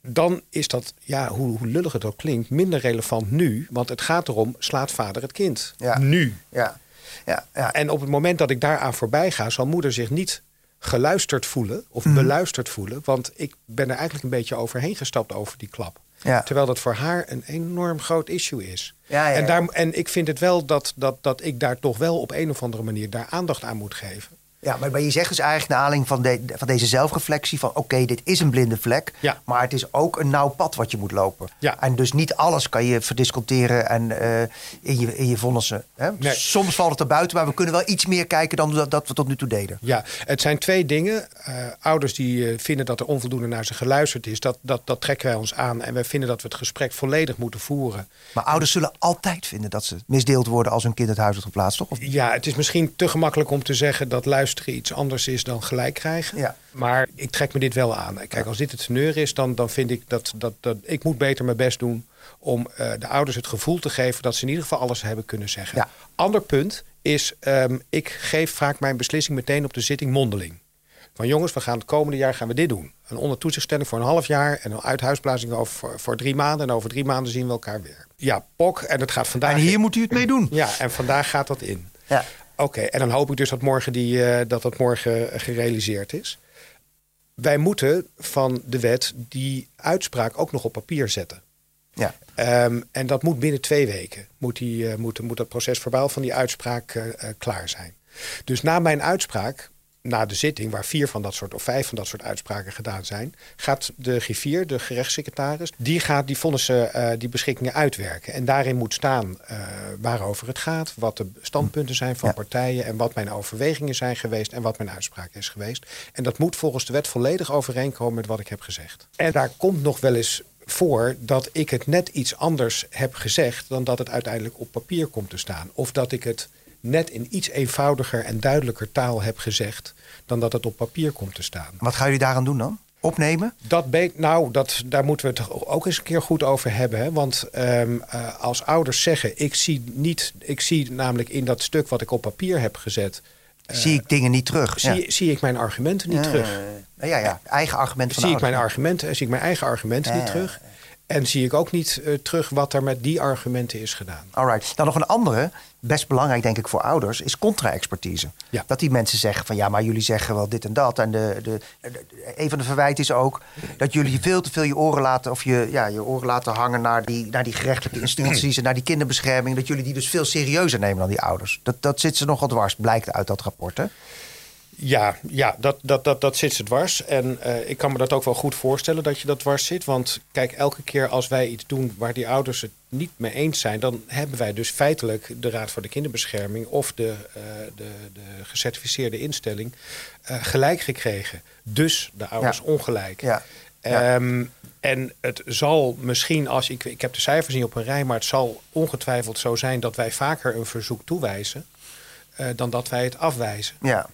Dan is dat, ja, hoe, hoe lullig het ook klinkt, minder relevant nu. Want het gaat erom, slaat vader het kind? Ja. Nu. Ja, ja, ja. En op het moment dat ik daaraan voorbij ga, zal moeder zich niet geluisterd voelen of Mhm. beluisterd voelen. Want ik ben er eigenlijk een beetje overheen gestapt over die klap. Ja. Terwijl dat voor haar een enorm groot issue is. Ja, ja, en, daar, en ik vind het wel dat, dat, dat ik daar toch wel op een of andere manier daar aandacht aan moet geven. Ja, maar, maar je zegt dus eigenlijk naar aanleiding van, de, van deze zelfreflectie van oké, dit is een blinde vlek, Ja. maar het is ook een nauw pad wat je moet lopen. Ja. En dus niet alles kan je verdisconteren en eh, in, je, in je vonnissen. Hè? Nee. Soms valt het er buiten, maar we kunnen wel iets meer kijken dan dat, dat we tot nu toe deden. Ja, het zijn twee dingen. Eh, ouders die eh, vinden dat er onvoldoende naar ze geluisterd is, dat, dat, dat trekken wij ons aan. En wij vinden dat we het gesprek volledig moeten voeren. Maar ouders zullen altijd vinden dat ze misdeeld worden als hun kind het huis wordt geplaatst, toch? Of, Ja, het is misschien te gemakkelijk om te zeggen dat luisteren iets anders is dan gelijk krijgen. Ja. Maar ik trek me dit wel aan. Kijk, als dit het teneur is, dan, dan vind ik dat, dat, dat ik moet beter mijn best doen om eh, de ouders het gevoel te geven dat ze in ieder geval alles hebben kunnen zeggen. Ja. Ander punt is, ehm, ik geef vaak mijn beslissing meteen op de zitting mondeling. Van jongens, we gaan het komende jaar gaan we dit doen. Een ondertoezichtstelling voor een half jaar en een uithuisplaatsing over voor, voor drie maanden. En over drie maanden zien we elkaar weer. Ja, pok. En het gaat vandaag. en hier moet u het mee doen. Ja, en vandaag gaat dat in. Ja. Oké, en dan hoop ik dus dat morgen, die, eh, dat, dat morgen eh, gerealiseerd is. Wij moeten van de wet die uitspraak ook nog op papier zetten. Ja. Ehm, en dat moet binnen twee weken. Moet, die, eh, moet, moet dat proces verbaal van die uitspraak klaar zijn. Dus na mijn uitspraak, na de zitting, waar vier van dat soort of vijf van dat soort uitspraken gedaan zijn, gaat de griffier, de gerechtssecretaris, die gaat die vonnissen, eh, die beschikkingen uitwerken. En daarin moet staan eh, waarover het gaat, wat de standpunten zijn van Ja. partijen en wat mijn overwegingen zijn geweest en wat mijn uitspraak is geweest. En dat moet volgens de wet volledig overeenkomen met wat ik heb gezegd. En daar komt nog wel eens voor dat ik het net iets anders heb gezegd dan dat het uiteindelijk op papier komt te staan. Of dat ik het net in iets eenvoudiger en duidelijker taal heb gezegd dan dat het op papier komt te staan. Wat gaan jullie daaraan doen dan? Opnemen? Dat nou, dat, daar moeten we het ook eens een keer goed over hebben. Hè? Want ehm, eh, als ouders zeggen, ik zie, niet, ik zie namelijk in dat stuk wat ik op papier heb gezet, Zie ik dingen niet terug? zie, zie ik mijn argumenten niet Ja, terug. Ja, ja. Eigen argument van de zie ik mijn argumenten, zie ik mijn eigen argumenten niet terug. En zie ik ook niet eh, terug wat er met die argumenten is gedaan. Alright. Dan nog een andere, best belangrijk denk ik voor ouders, is contra-expertise. Ja. Dat die mensen zeggen van ja, maar jullie zeggen wel dit en dat. En de, de, de- een van de verwijten is ook dat jullie veel te veel je oren laten, of je, ja, je oren laten hangen naar die, naar die gerechtelijke instanties en naar die kinderbescherming. Dat jullie die dus veel serieuzer nemen dan die ouders. Dat, dat zit ze nogal dwars, blijkt uit dat rapport. Hè? Ja, ja dat, dat, dat, dat zit ze dwars. En uh, ik kan me dat ook wel goed voorstellen dat je dat dwars zit. Want kijk, elke keer als wij iets doen waar die ouders het niet mee eens zijn, dan hebben wij dus feitelijk de Raad voor de Kinderbescherming of de, uh, de, de gecertificeerde instelling uh, gelijk gekregen. Dus de ouders Ja. ongelijk. Ja. Ehm, en het zal misschien, als ik, ik heb de cijfers niet op een rij, maar het zal ongetwijfeld zo zijn dat wij vaker een verzoek toewijzen eh, dan dat wij het afwijzen. Ja.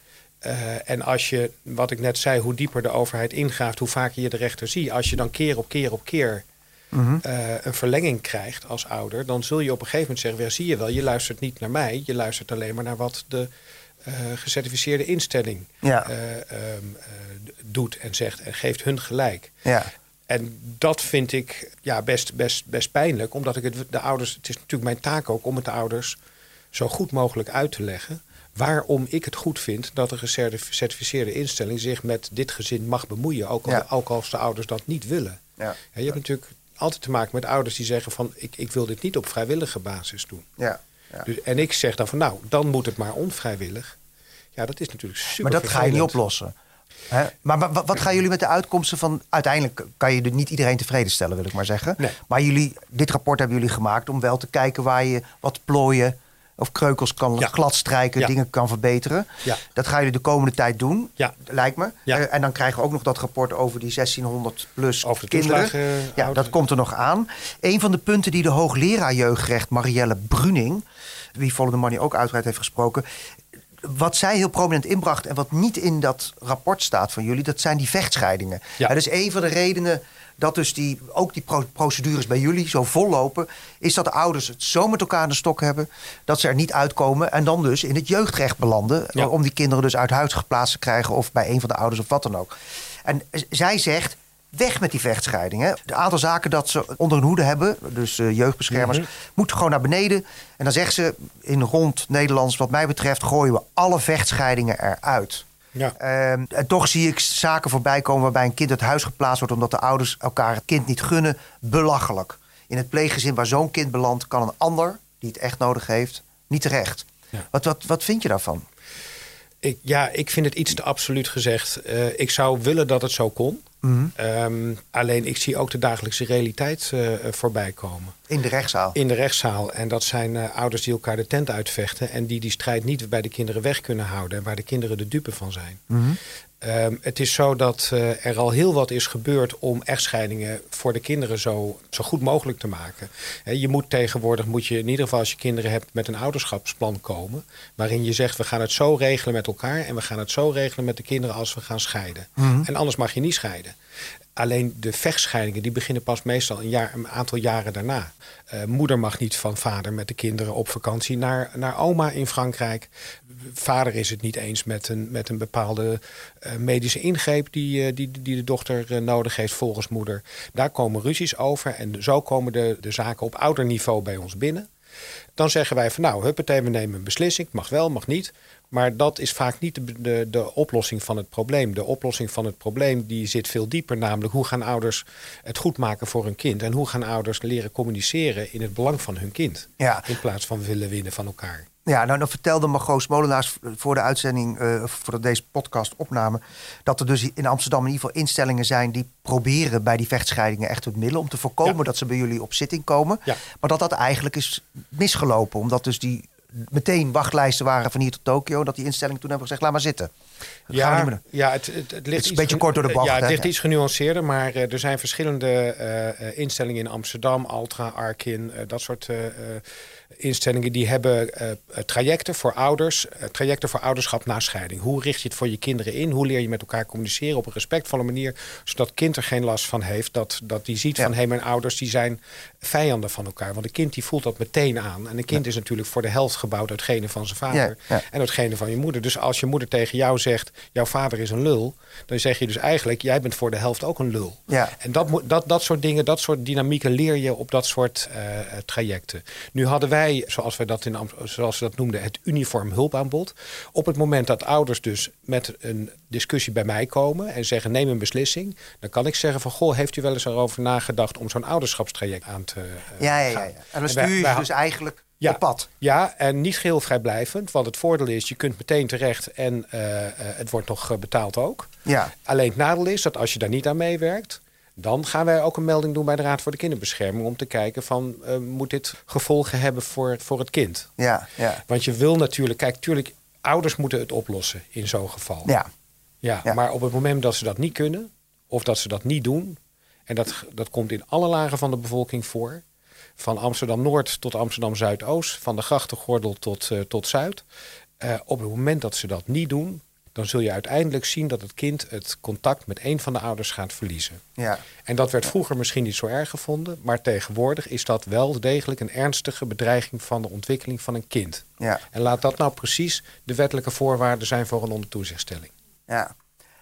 Eh, en als je, wat ik net zei, hoe dieper de overheid ingraaft, hoe vaker je de rechter ziet. Als je dan keer op keer op keer Mhm. eh, een verlenging krijgt als ouder, dan zul je op een gegeven moment zeggen: ja, zie je wel, je luistert niet naar mij, je luistert alleen maar naar wat de eh, gecertificeerde instelling Ja. eh, ehm, eh, doet en zegt en geeft hun gelijk. Ja. En dat vind ik ja, best, best, best pijnlijk, omdat ik het de ouders. Het is natuurlijk mijn taak ook om het de ouders zo goed mogelijk uit te leggen. Waarom ik het goed vind dat een gecertificeerde instelling zich met dit gezin mag bemoeien. Ook, al, Ja. ook als de ouders dat niet willen. Ja. Je hebt natuurlijk altijd te maken met ouders die zeggen van ik, ik wil dit niet op vrijwillige basis doen. Ja. Dus, en ik zeg dan van nou, dan moet het maar onvrijwillig. Ja, dat is natuurlijk super Maar dat ga je niet oplossen. Hè? Maar, maar wat, gaan jullie met de uitkomsten van... Uiteindelijk kan je niet iedereen tevreden stellen, wil ik maar zeggen. Nee. Maar jullie, dit rapport hebben jullie gemaakt om wel te kijken... waar je wat plooien of kreukels kan Ja. gladstrijken, Ja. dingen kan verbeteren. Ja. Dat gaan jullie de komende tijd doen, Ja. lijkt me. Ja. Eh, en dan krijgen we ook nog dat rapport over die 1600 plus Over de kinderen. toeslagen, ja, dat komt er nog aan. Een van de punten die de hoogleraar jeugdrecht Marielle Bruning... wie Follow the Money ook uitgebreid heeft gesproken... wat zij heel prominent inbracht en wat niet in dat rapport staat van jullie... dat zijn die vechtscheidingen. Ja. dat is een van de redenen dat dus die, ook die pro- procedures bij jullie zo vol lopen... is dat de ouders het zo met elkaar aan de stok hebben... dat ze er niet uitkomen en dan dus in het jeugdrecht belanden... Ja. om die kinderen dus uit huis geplaatst te krijgen... of bij een van de ouders of wat dan ook. En zij zegt... Weg met die vechtscheidingen. De aantal zaken dat ze onder hun hoede hebben, dus eh, jeugdbeschermers, Mhm. moet gewoon naar beneden. En dan zegt ze in rond Nederlands, wat mij betreft, gooien we alle vechtscheidingen eruit. Ja. Ehm, en toch zie ik zaken voorbij komen waarbij een kind uit huis geplaatst wordt omdat de ouders elkaar het kind niet gunnen. Belachelijk. In het pleeggezin waar zo'n kind belandt, kan een ander die het echt nodig heeft, niet terecht. Ja. Wat, wat, wat vind je daarvan? Ik, ja, ik vind het iets te absoluut gezegd. Eh, ik zou willen dat het zo kon. Mhm. Ehm, alleen ik zie ook de dagelijkse realiteit eh, eh, voorbij komen. In de rechtszaal. In de rechtszaal. En dat zijn eh, ouders die elkaar de tent uitvechten. En die die strijd niet bij de kinderen weg kunnen houden. En waar de kinderen de dupe van zijn. Mhm. Ehm, het is zo dat eh, er al heel wat is gebeurd om echtscheidingen voor de kinderen zo, zo goed mogelijk te maken. Je moet tegenwoordig, moet je in ieder geval als je kinderen hebt, met een ouderschapsplan komen. Waarin je zegt, we gaan het zo regelen met elkaar en we gaan het zo regelen met de kinderen als we gaan scheiden. En anders mag je niet scheiden. Alleen de vechtscheidingen die beginnen pas meestal een, jaar, een aantal jaren daarna. Eh, moeder mag niet van vader met de kinderen op vakantie naar, naar oma in Frankrijk. Vader is het niet eens met een, met een bepaalde eh, medische ingreep die, eh, die, die de dochter nodig heeft volgens moeder. Daar komen ruzies over en zo komen de, de zaken op ouderniveau bij ons binnen. Dan zeggen wij van nou, huppatee, we nemen een beslissing. Mag wel, mag niet. Maar dat is vaak niet de, de, de oplossing van het probleem. De oplossing van het probleem die zit veel dieper. Namelijk hoe gaan ouders het goed maken voor hun kind? En hoe gaan ouders leren communiceren in het belang van hun kind? Ja. In plaats van willen winnen van elkaar. Ja, nou, dan vertelde Margot Smolenaars voor de uitzending, eh voordat deze podcast opnamen, dat er dus in Amsterdam in ieder geval instellingen zijn die proberen bij die vechtscheidingen echt het middel om te voorkomen Ja. dat ze bij jullie op zitting komen. Ja. Maar dat dat eigenlijk is misgelopen, omdat dus die meteen wachtlijsten waren van hier tot Tokio, dat die instellingen toen hebben gezegd, laat maar zitten. Dat doen. ja het, het, het ligt is een iets beetje gen- kort door de bocht, Ja, het hè? ligt Ja. iets genuanceerder, maar eh, er zijn verschillende eh, eh, instellingen in Amsterdam, Altra, Arkin, eh, dat soort eh, eh, instellingen die hebben eh, eh, trajecten voor ouders, eh, trajecten voor ouderschap na scheiding. Hoe richt je het voor je kinderen in? Hoe leer je met elkaar communiceren op een respectvolle manier, zodat kind er geen last van heeft, dat, dat die ziet Ja. van hé, mijn ouders die zijn vijanden van elkaar. Want een kind die voelt dat meteen aan. En een kind is natuurlijk voor de helft gebouwd uit genen van zijn vader Ja, ja. en uit genen van je moeder. Dus als je moeder tegen jou zegt, jouw vader is een lul, dan zeg je dus eigenlijk, jij bent voor de helft ook een lul. Ja. En dat, dat, dat soort dingen, dat soort dynamieken leer je op dat soort eh, trajecten. Nu hadden wij, zoals wij dat in zoals we dat noemden, het uniform hulpaanbod. Op het moment dat ouders dus met een discussie bij mij komen en zeggen neem een beslissing, dan kan ik zeggen van goh, heeft u wel eens erover nagedacht om zo'n ouderschapstraject aan te eh, Ja, ja, ja. En dan stuur je wij dus eigenlijk Ja. op pad. Ja, en niet geheel vrijblijvend. Want het voordeel is, je kunt meteen terecht en eh, eh, het wordt nog betaald ook. Ja, Alleen het nadeel is dat als je daar niet aan meewerkt... dan gaan wij ook een melding doen bij de Raad voor de Kinderbescherming... om te kijken van, moet dit gevolgen hebben voor, voor het kind? ja, ja. Want je wil natuurlijk... Kijk, natuurlijk, ouders moeten het oplossen in zo'n geval. Ja, Ja, Ja. maar op het moment dat ze dat niet kunnen... of dat ze dat niet doen... en dat, dat komt in alle lagen van de bevolking voor... van Amsterdam-Noord tot Amsterdam-Zuidoost... van de grachtengordel tot, eh, tot Zuid... Eh, op het moment dat ze dat niet doen... dan zul je uiteindelijk zien dat het kind het contact met een van de ouders gaat verliezen. ja. En dat werd vroeger misschien niet zo erg gevonden... maar tegenwoordig is dat wel degelijk een ernstige bedreiging... van de ontwikkeling van een kind. ja. En laat dat nou precies de wettelijke voorwaarden zijn voor een ondertoezichtstelling. Ja.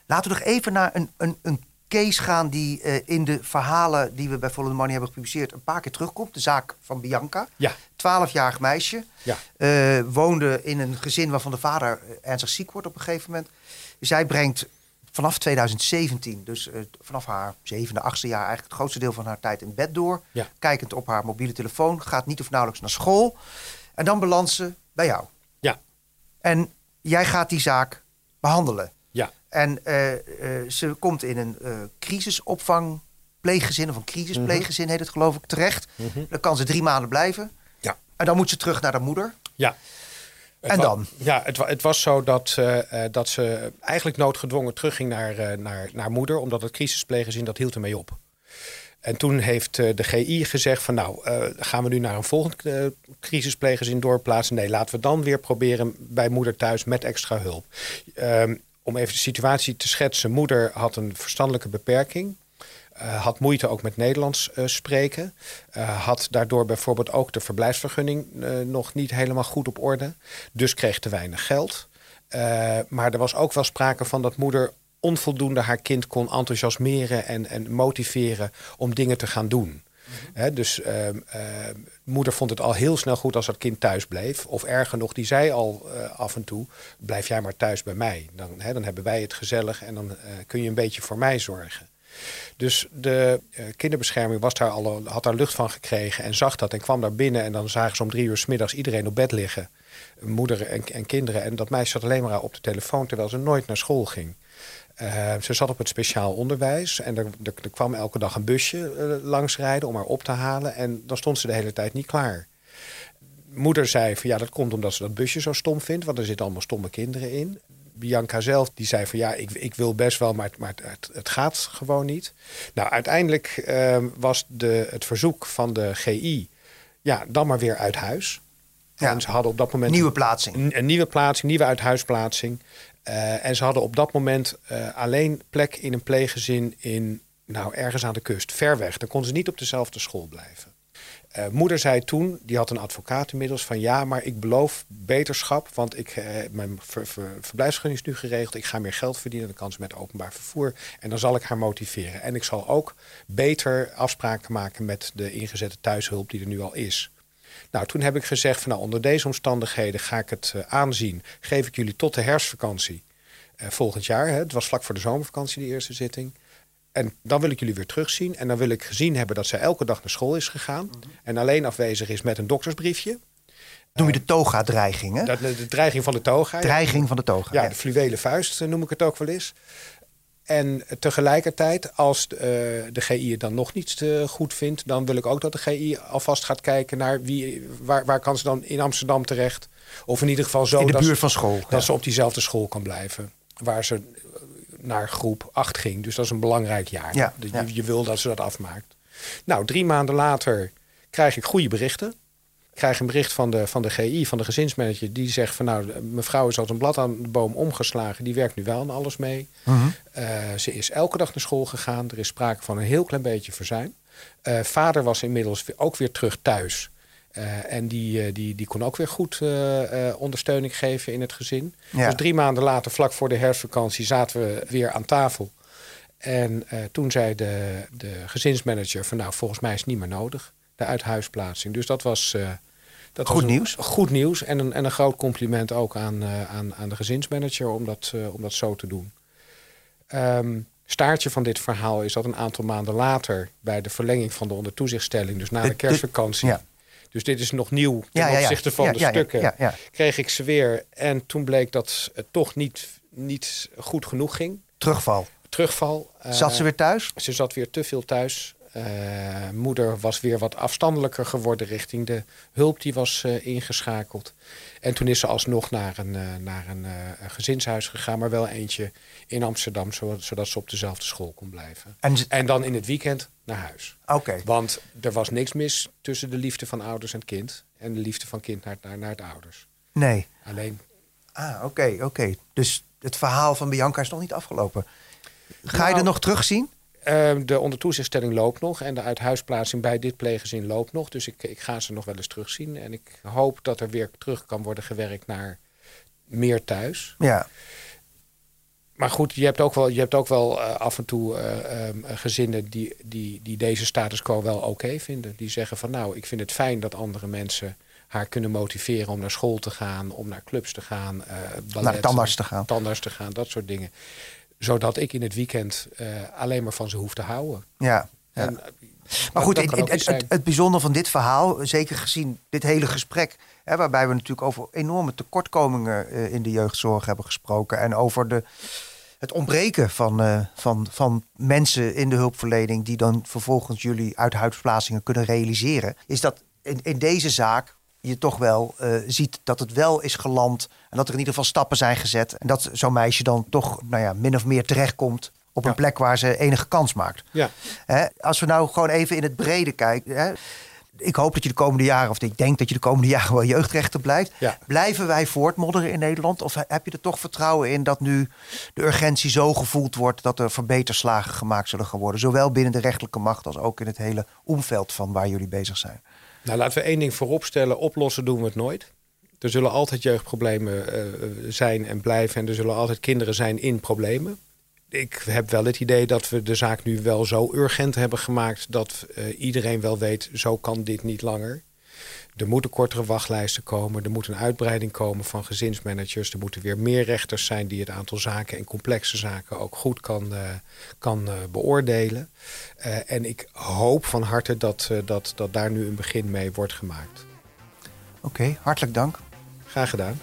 Laten we nog even naar een, een, een case gaan die eh, in de verhalen die we bij Follow the Money hebben gepubliceerd een paar keer terugkomt. De zaak van Bianca. Ja. 12-jarig meisje. Ja. Eh, woonde in een gezin waarvan de vader eh, ernstig ziek wordt op een gegeven moment. Zij brengt vanaf 2017, dus vanaf haar zevende, achtste jaar, eigenlijk het grootste deel van haar tijd in bed door. Ja. Kijkend op haar mobiele telefoon, gaat niet of nauwelijks naar school. En dan belandt ze bij jou. Ja. En jij gaat die zaak behandelen. Ja. En eh, eh, ze komt in een eh crisisopvangpleeggezin of een crisispleeggezin heet het geloof ik terecht. Dan kan ze drie maanden blijven. Ja. En dan moet ze terug naar de moeder. Ja. Het En dan? Ja, het, het was zo dat, dat ze eigenlijk noodgedwongen terugging naar, naar, naar moeder, omdat het crisispleeggezin dat hield ermee op. En toen heeft de GI gezegd van nou, gaan we nu naar een volgend crisispleeggezin doorplaatsen? Nee, laten we dan weer proberen bij moeder thuis met extra hulp. Om even de situatie te schetsen. Moeder had een verstandelijke beperking. eh, had moeite ook met Nederlands eh, spreken. eh, had daardoor bijvoorbeeld ook de verblijfsvergunning nog niet helemaal goed op orde. Dus kreeg te weinig geld. Maar er was ook wel sprake van dat moeder onvoldoende haar kind kon enthousiasmeren en, en motiveren om dingen te gaan doen. Dus ehm, ehm, moeder vond het al heel snel goed als dat kind thuis bleef. Of erger nog, die zei al eh, af en toe: blijf jij maar thuis bij mij. Dan, dan hebben wij het gezellig en dan eh, kun je een beetje voor mij zorgen. Dus de eh, kinderbescherming was daar al, had daar lucht van gekregen en zag dat en kwam daar binnen. En dan zagen ze om drie uur 's middags iedereen op bed liggen. Moeder en, en kinderen. En dat meisje zat alleen maar op de telefoon terwijl ze nooit naar school ging. Eh, ze zat op het speciaal onderwijs en er, er, kwam elke dag een busje eh, langsrijden om haar op te halen. En dan stond ze de hele tijd niet klaar. Moeder zei van ja, dat komt omdat ze dat busje zo stom vindt, want er zitten allemaal stomme kinderen in. Bianca zelf die zei van ja, ik, ik wil best wel, maar, maar het, het gaat gewoon niet. Nou, uiteindelijk eh, was de, het verzoek van de GI ja, dan maar weer uit huis. Ja. En ze hadden op dat moment Nieuwe plaatsing. een, een nieuwe plaatsing, nieuwe uithuisplaatsing. Eh, en ze hadden op dat moment eh, alleen plek in een pleeggezin in, nou, ergens aan de kust, ver weg. Dan konden ze niet op dezelfde school blijven. Eh, moeder zei toen, die had een advocaat inmiddels, van ja, maar ik beloof beterschap, want ik, mijn ver, ver- verblijfsvergunning is nu geregeld. Ik ga meer geld verdienen, dan kan ze met openbaar vervoer. En dan zal ik haar motiveren. En ik zal ook beter afspraken maken met de ingezette thuishulp die er nu al is. Nou, toen heb ik gezegd van nou, onder deze omstandigheden ga ik het eh, aanzien. Geef ik jullie tot de herfstvakantie eh, volgend jaar. Hè. Het was vlak voor de zomervakantie, die eerste zitting. En dan wil ik jullie weer terugzien. En dan wil ik gezien hebben dat zij elke dag naar school is gegaan. En alleen afwezig is met een doktersbriefje. Noem je de toga-dreiging, hè? De, de dreiging van de toga. Dreiging van de toga. Ja, ja. de fluwelen vuist eh, noem ik het ook wel eens. En tegelijkertijd, als de, eh, de GI het dan nog niet eh, goed vindt, dan wil ik ook dat de GI alvast gaat kijken naar wie, waar, waar kan ze dan in Amsterdam terecht. Of in ieder geval zo In de dat, buurt ze, van school. dat ja. ze op diezelfde school kan blijven. Waar ze eh, naar groep 8 ging. Dus dat is een belangrijk jaar. Ja. Je, je wil dat ze dat afmaakt. Nou, drie maanden later krijg ik goede berichten. Ik krijg een bericht van de, van de GI, van de gezinsmanager. Die zegt van nou, mevrouw is als een blad aan de boom omgeslagen. Die werkt nu wel aan alles mee. Mhm. Eh, ze is elke dag naar school gegaan. Er is sprake van een heel klein beetje verzuim. Eh, vader was inmiddels ook weer terug thuis. Eh, en die, die, die kon ook weer goed ondersteuning geven in het gezin. Ja. Dus drie maanden later, vlak voor de herfstvakantie, zaten we weer aan tafel. En toen zei de, de gezinsmanager van nou, volgens mij is het niet meer nodig. De uithuisplaatsing. Dus dat was... eh, dat Goed was nieuws. Goed nieuws. En een, en een groot compliment ook aan, eh, aan, aan de gezinsmanager om dat, eh, om dat zo te doen. Ehm, staartje van dit verhaal is dat een aantal maanden later, bij de verlenging van de ondertoezichtstelling, dus na De- de de- kerstvakantie, ja. Dus dit is nog nieuw ten opzichte van de stukken. Kreeg ik ze weer. En toen bleek dat het toch niet, niet goed genoeg ging. Terugval. Terugval. Zat ze weer thuis? Ze zat weer te veel thuis. Uh, moeder was weer wat afstandelijker geworden richting de hulp die was uh, ingeschakeld. En toen is ze alsnog naar een, uh, naar een, gezinshuis gegaan, maar wel eentje in Amsterdam, zodat, zodat ze op dezelfde school kon blijven. En, en dan in het weekend naar huis. Oké. Want er was niks mis tussen de liefde van ouders en kind en de liefde van kind naar, naar, naar de ouders. Nee. Alleen. Ah, oké, oké. Dus het verhaal van Bianca is nog niet afgelopen. Ga je er nou, nog terugzien? Ehm, de ondertoezichtstelling loopt nog en de uithuisplaatsing bij dit pleeggezin loopt nog. Dus ik, ik ga ze nog wel eens terugzien. En ik hoop dat er weer terug kan worden gewerkt naar meer thuis. Ja. Maar goed, je hebt ook wel, je hebt ook wel uh, af en toe uh, um, gezinnen die, die, die deze status quo wel oké vinden. Die zeggen van nou, ik vind het fijn dat andere mensen haar kunnen motiveren om naar school te gaan, om naar clubs te gaan, uh, ballet, naar tandarts te gaan. Tandarts te gaan, dat soort dingen zodat ik in het weekend uh, alleen maar van ze hoef te houden. Ja. En, eh, maar goed, het, het, het, bijzondere van dit verhaal, zeker gezien dit hele gesprek, hè, waarbij we natuurlijk over enorme tekortkomingen uh, in de jeugdzorg hebben gesproken en over de, het ontbreken van, uh, van, van mensen in de hulpverlening die dan vervolgens jullie uithuisplaatsingen kunnen realiseren, is dat in, in deze zaak je toch wel uh, ziet dat het wel is geland. En dat er in ieder geval stappen zijn gezet. En dat zo'n meisje dan toch nou ja, min of meer terechtkomt op een plek waar ze enige kans maakt. Ja. Hè, als we nou gewoon even in het brede kijken. Hè, ik hoop dat je de komende jaren, of ik denk dat je de komende jaren wel jeugdrechter blijft. Ja. Blijven wij voortmodderen in Nederland? Of heb je er toch vertrouwen in dat nu de urgentie zo gevoeld wordt dat er verbeterslagen gemaakt zullen gaan worden? Zowel binnen de rechterlijke macht als ook in het hele omveld van waar jullie bezig zijn. Nou, laten we één ding vooropstellen. Oplossen doen we het nooit. Er zullen altijd jeugdproblemen uh, zijn en blijven. En er zullen altijd kinderen zijn in problemen. Ik heb wel het idee dat we de zaak nu wel zo urgent hebben gemaakt... dat uh, iedereen wel weet, zo kan dit niet langer. Er moeten kortere wachtlijsten komen. Er moet een uitbreiding komen van gezinsmanagers. Er moeten weer meer rechters zijn die het aantal zaken en complexe zaken ook goed kan, uh, kan uh, beoordelen. Uh, en ik hoop van harte dat, dat, dat daar nu een begin mee wordt gemaakt. Oké, okay, hartelijk dank. Graag gedaan.